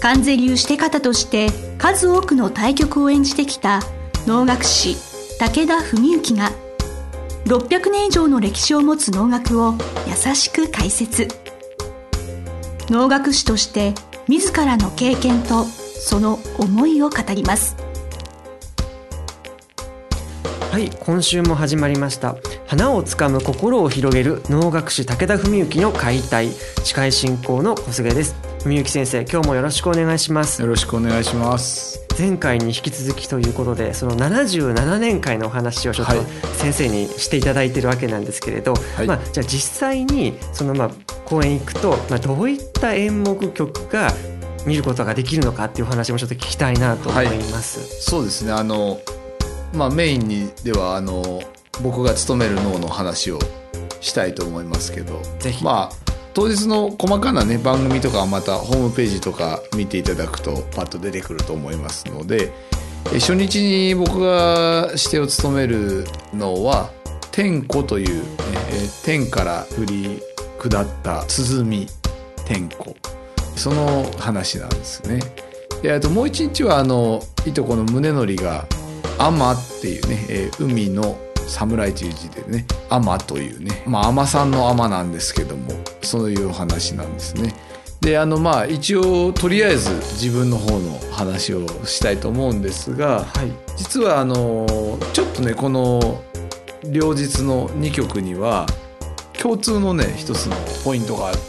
関税流して方として数多くの対局を演じてきた能楽師武田文幸が600年以上の歴史を持つ能楽を優しく解説。能楽師として自らの経験とその思いを語ります。はい今週も始まりました。花をつかむ心を広げる能楽師武田文幸の解体司会進行の小菅です。文幸先生今日もよろしくお願いします。よろしくお願いします。前回に引き続きということでその77年会のお話をちょっと先生にしていただいてるわけなんですけれど、はい、まあ、じゃあ実際にそのまあ公演行くと、まあ、どういった演目曲が見ることができるのかっていう話もちょっと聞きたいなと思います。はい、そうですね。あの、まあ、メインにではあの僕が勤める脳の話をしたいと思いますけどぜひ、まあ、当日の細かなね番組とかはまたホームページとか見ていただくとパッと出てくると思いますので初日に僕が指定を務めるのは「天子」という、ね、天から降り下った鼓天子その話なんですね。であともう一日はあのいとこの宗則が「天」っていうね、えー、海の侍という字でね「天」というねまあ海さんの海なんですけどもそういう話なんですね。であのまあ一応とりあえず自分の方の話をしたいと思うんですが、はい、実はあのちょっとねこの両日の2曲には共通のね一つのポイントがあって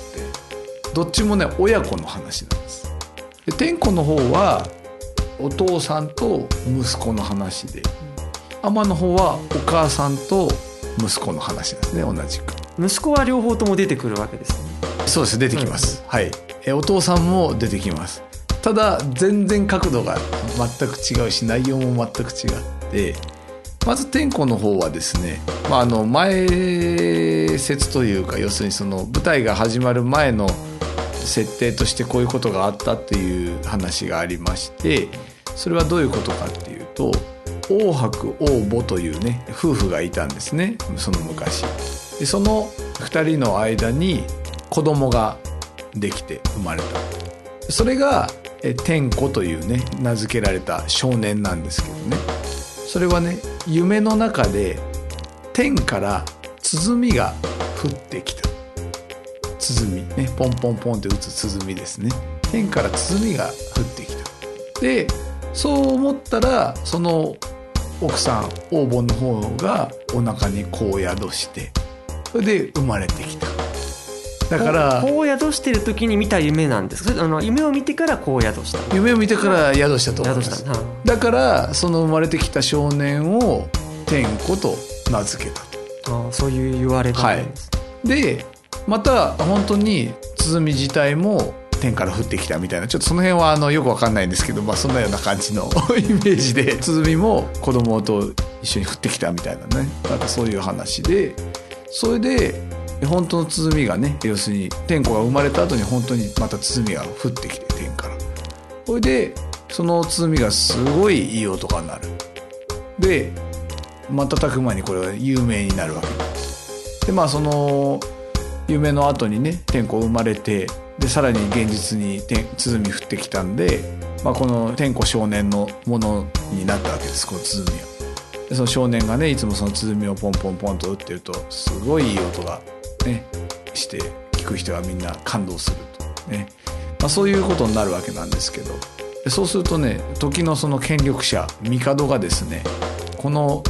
どっちもね親子の話なんです。で天子の方はお父さんと息子の話で天の方はお母さんと息子の話ですね同じく。息子は両方とも出てくるわけですね。そうです出てきます、うん、はい。えお父さんも出てきます。ただ全然角度が全く違うし内容も全く違ってまず天子の方はですね、まあ、あの前説というか要するにその舞台が始まる前の設定としてこういうことがあったっていう話がありましてそれはどういうことかっていうと王伯王母というね夫婦がいたんですねその昔。でその2人の間に子供ができて生まれた。それが天子というね名付けられた少年なんですけどね。それはね夢の中で天から鼓が降ってきた。鼓。ねポンポンポンって打つ鼓ですね。天から鼓が降ってきた。でそう思ったらその奥さん黄母の方がお腹に子を宿してそれで生まれてきた。だから子を宿してる時に見た夢なんですか？あの夢を見てから子を宿した。夢を見てから宿したと思いますだからその生まれてきた少年を天子と名付けたあそういう言われ方です、はい、でまた本当に鼓自体も天から降ってきたみたいな。ちょっとその辺はあのよく分かんないんですけど、まあ、そんなような感じの イメージで鼓も子供と一緒に降ってきたみたいなね。なんかそういう話でそれで本当の鼓がね要するに天子が生まれた後に本当にまた鼓が降ってきて天から。それでその鼓がすごいいい音が鳴る。で瞬く間にこれは有名になるわけ。ですでまあその夢の後にね天子生まれてでさらに現実に鼓降ってきたんで、まあ、この天子少年のものになったわけですこの鼓は。でその少年がねいつもその鼓をポンポンポンと打ってるとすごいいい音がねして聞く人はみんな感動すると。ね、まあ、そういうことになるわけなんですけど。でそうするとね時のその権力者帝がですねこの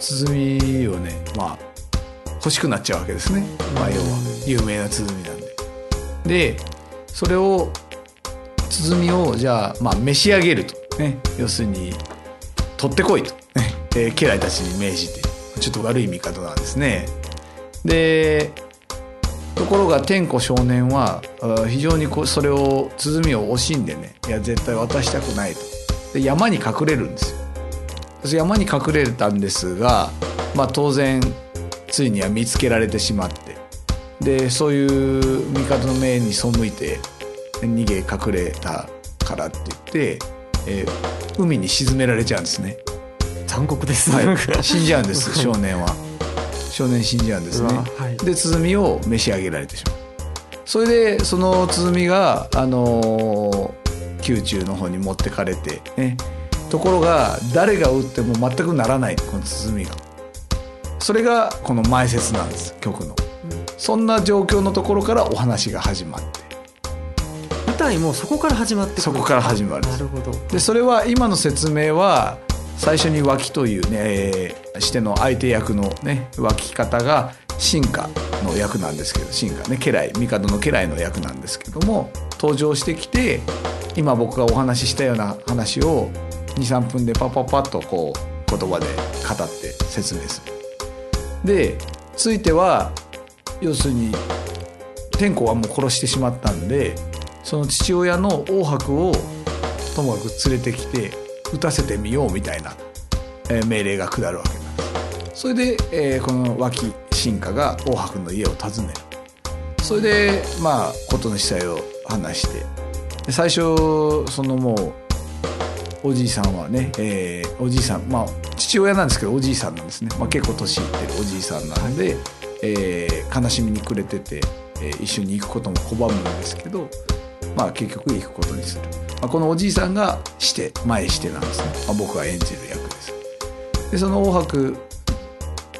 鼓をねまあ欲しくなっちゃうわけですね、まあ、要は有名な鼓なんで。でそれを鼓をじゃあ、まあ、召し上げると、ね、要するに取ってこいと、ねえ。ー、家来たちに命じて。ちょっと悪い見方なんですね。でところが天子少年は非常にこうそれを鼓を惜しんでねいや絶対渡したくないと。で山に隠れるんですよ。私山に隠れたんですが、まあ、当然ついには見つけられてしまってでそういう帝の命に背いて逃げ隠れたからって言って、えー、海に沈められちゃうんですね。残酷です、はい、死んじゃうんです少年は。少年死んじゃうんですね、はい、で鼓を召し上げられてしまう。それでその鼓があのー、宮中の方に持ってかれてね。ところが誰が打っても全くならないこの鼓が。それがこの前説なんです曲の、そんな状況のところからお話が始まって。舞台もそこから始まってそこから始まる。なるほど。でそれは今の説明は最初に脇というね、えー、しての相手役のね脇方が進化の役なんですけど進化ね家来帝の家来の役なんですけども登場してきて今僕がお話ししたような話を23分でパパパッとこう言葉で語って説明する。でついては要するに天子はもう殺してしまったんでその父親の王伯をともかく連れてきて撃たせてみようみたいな、え命令が下るわけなんです。それで、えー、この脇臣下が王伯の家を訪ねる。それでまあ事の司祭を話して。最初そのもうおじいさんはね、えー、おじいさんまあ父親なんですけどおじいさんなんですね、まあ、結構年いってるおじいさんなんで、えー、悲しみに暮れてて、えー、一緒に行くことも拒むんですけど、まあ、結局行くことにする、まあ、このおじいさんがして前してなんですね、まあ、僕が演じる役です。でその大白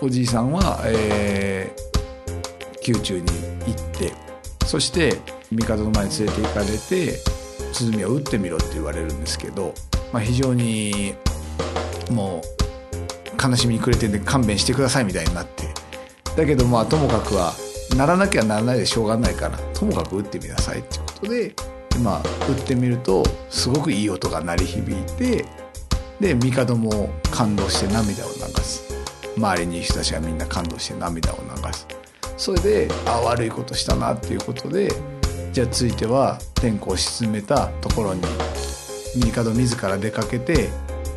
おじいさんは、えー、宮中に行ってそして帝の前に連れて行かれて鼓を打ってみろって言われるんですけどまあ、非常にもう悲しみに暮れてんで勘弁してくださいみたいになってだけどまあともかくはならなきゃならないでしょうがないからともかく打ってみなさいっていうことでまあ打ってみるとすごくいい音が鳴り響いてで帝も感動して涙を流す。周りにいる人たちがみんな感動して涙を流す。それであ悪いことしたなっていうことでじゃあついては天候を沈めたところに帝自ら出かけて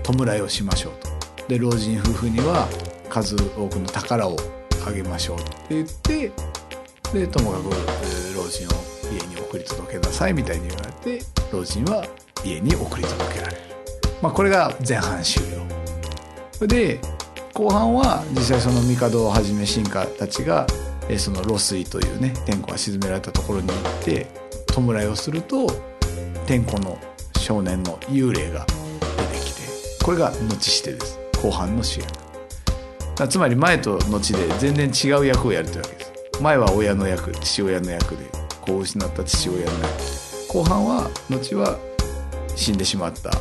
弔いをしましょうと。で老人夫婦には数多くの宝をあげましょうって言ってでともかく老人を家に送り届けなさいみたいに言われて老人は家に送り届けられる、まあ、これが前半終了。で後半は実際その帝をはじめ進化たちがその露水というね天子が沈められたところに行って弔いをすると天子の少年の幽霊が出てきてこれが後してです。後半の主役つまり前と後で全然違う役をやるというわけです。前は親の役父親の役で子を失った父親の役後半は後は死んでしまった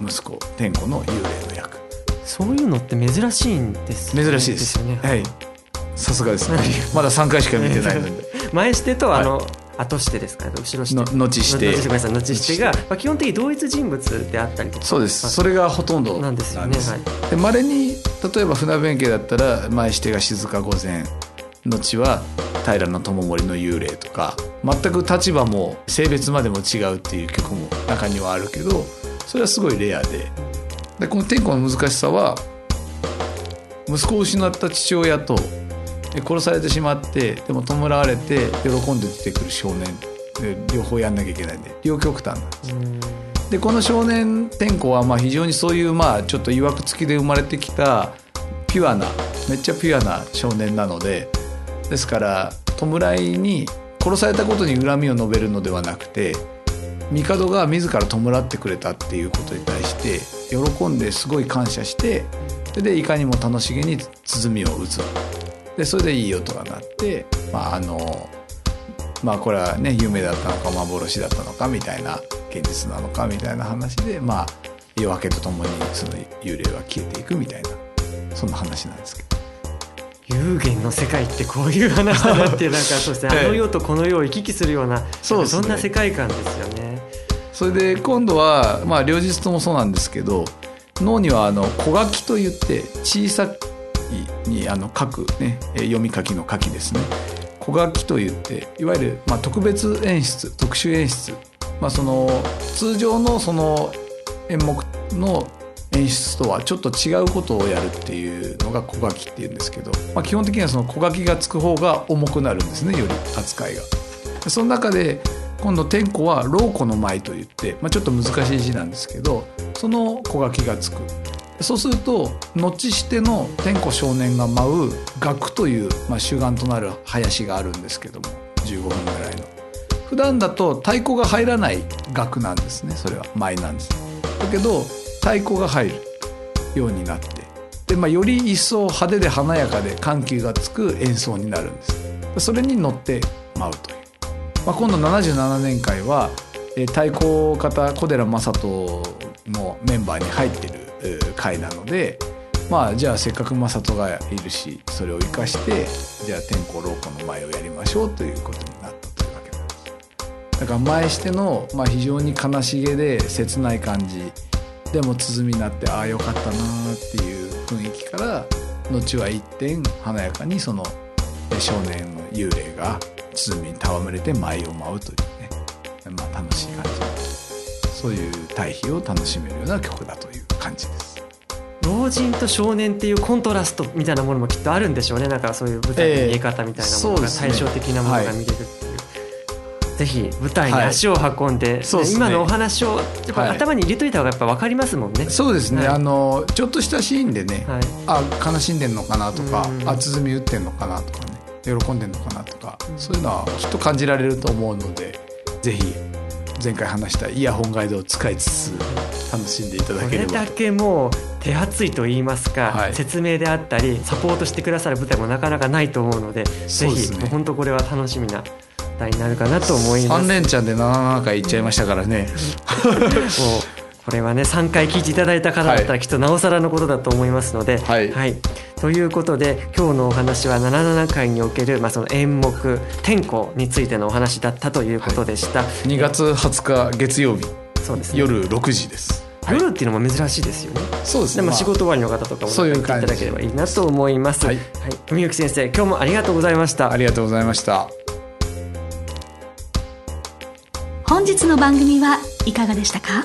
息子天子の幽霊の役そういうのって珍しいんですね珍しいですよねはいさすがですねまだ3回しか見てないので前してとあの、はい後してですか後ろして。の後して。ごめんなさい。後してが、まあ、基本的に同一人物であったりとか。そうです。それがほとんどなんですよね。で稀に例えば船弁慶だったら前してが静御前後は平知盛の幽霊とか全く立場も性別までも違うっていう曲も中にはあるけどそれはすごいレアで。でこの天候の難しさは息子を失った父親と殺されてしまってでも弔われて喜んで出てくる少年。両方やんなきゃいけないんで両極端なんです。でこの少年天子はまあ非常にそういうまあちょっといわくつきで生まれてきたピュアなめっちゃピュアな少年なのでですから弔いに殺されたことに恨みを述べるのではなくて帝が自ら弔ってくれたっていうことに対して喜んですごい感謝してでいかにも楽しげに鼓を打つでそれでいい音が鳴ってまああのまあこれはね夢だったのか幻だったのかみたいな現実なのかみたいな話でまあ夜明けとともにその幽霊は消えていくみたいなそんな話なんですけど。幽言の世界ってこういう話だなってなんかそうですね、あの世とこの世を行き来するようなそうそんな世界観ですよね。それで今度はまあ両日ともそうなんですけど脳にはあの小書きといって小さにあの書く、ね、読み書きの書きですね。小書きといっていわゆる、まあ、特別演出特殊演出、まあ、その通常のその演目の演出とはちょっと違うことをやるっていうのが小書きっていうんですけど、まあ、基本的にはその小書きがつく方が重くなるんですねより扱いが。その中で今度天子は老子の舞といって、まあ、ちょっと難しい字なんですけどその小書きがつく。そうすると後しての天子少年が舞う楽という、まあ、主眼となる林があるんですけども15分ぐらいの。普段だと太鼓が入らない楽なんですね。それは舞なんです。だけど太鼓が入るようになってで、まあ、より一層派手で華やかで緩急がつく演奏になるんです。それに乗って舞うという、まあ、今度77年会は太鼓方小寺正人もメンバーに入ってる会なのでまあじゃあせっかく正人がいるしそれを生かしてじゃあ天候老子の前をやりましょうということになったというわけなんです。だから前しての、まあ、非常に悲しげで切ない感じでも鼓になってああよかったなっていう雰囲気から後は一点華やかにその少年の幽霊が鼓に戯れて舞を舞うというね、まあ、楽しい感じ。そういう対比を楽しめるような曲だという感じです。老人と少年っていうコントラストみたいなものもきっとあるんでしょうね。なんかそういう舞台の見え方みたいなものが対照的なものが見れるっていう。ぜひ舞台に足を運んで、はい、今のお話をやっぱ頭に入れといた方がやっぱ分かりますもんね。そうですね、はい、あのちょっとしたシーンでね、はい、あ悲しんでんのかなとか、あ鼓打ってんのかなとかね喜んでんのかなとか、そういうのはきっと感じられると思うのでぜひ前回話したイヤホンガイドを使いつつ楽しんでいただければこれだけもう手厚いと言いますか、はい、説明であったりサポートしてくださる舞台もなかなかないと思うので、ね、ぜひ本当これは楽しみな台になるかなと思います。3連チャンで7回いっちゃいましたからね。もうこれはね3回聞いていただいた方だったらきっとなおさらのことだと思いますので、はい、はい、ということで今日のお話は77回における、まあ、その演目「天候」についてのお話だったということでした、はい、2月20日月曜日そうです、ね、夜6時です。夜っていうのも珍しいですよね。そうですね。でも仕事終わりの方とかも聞いていただければいいなと思います。はい。はい、文幸先生、今日もありがとうございました。ありがとうございました。本日の番組はいかがでしたか？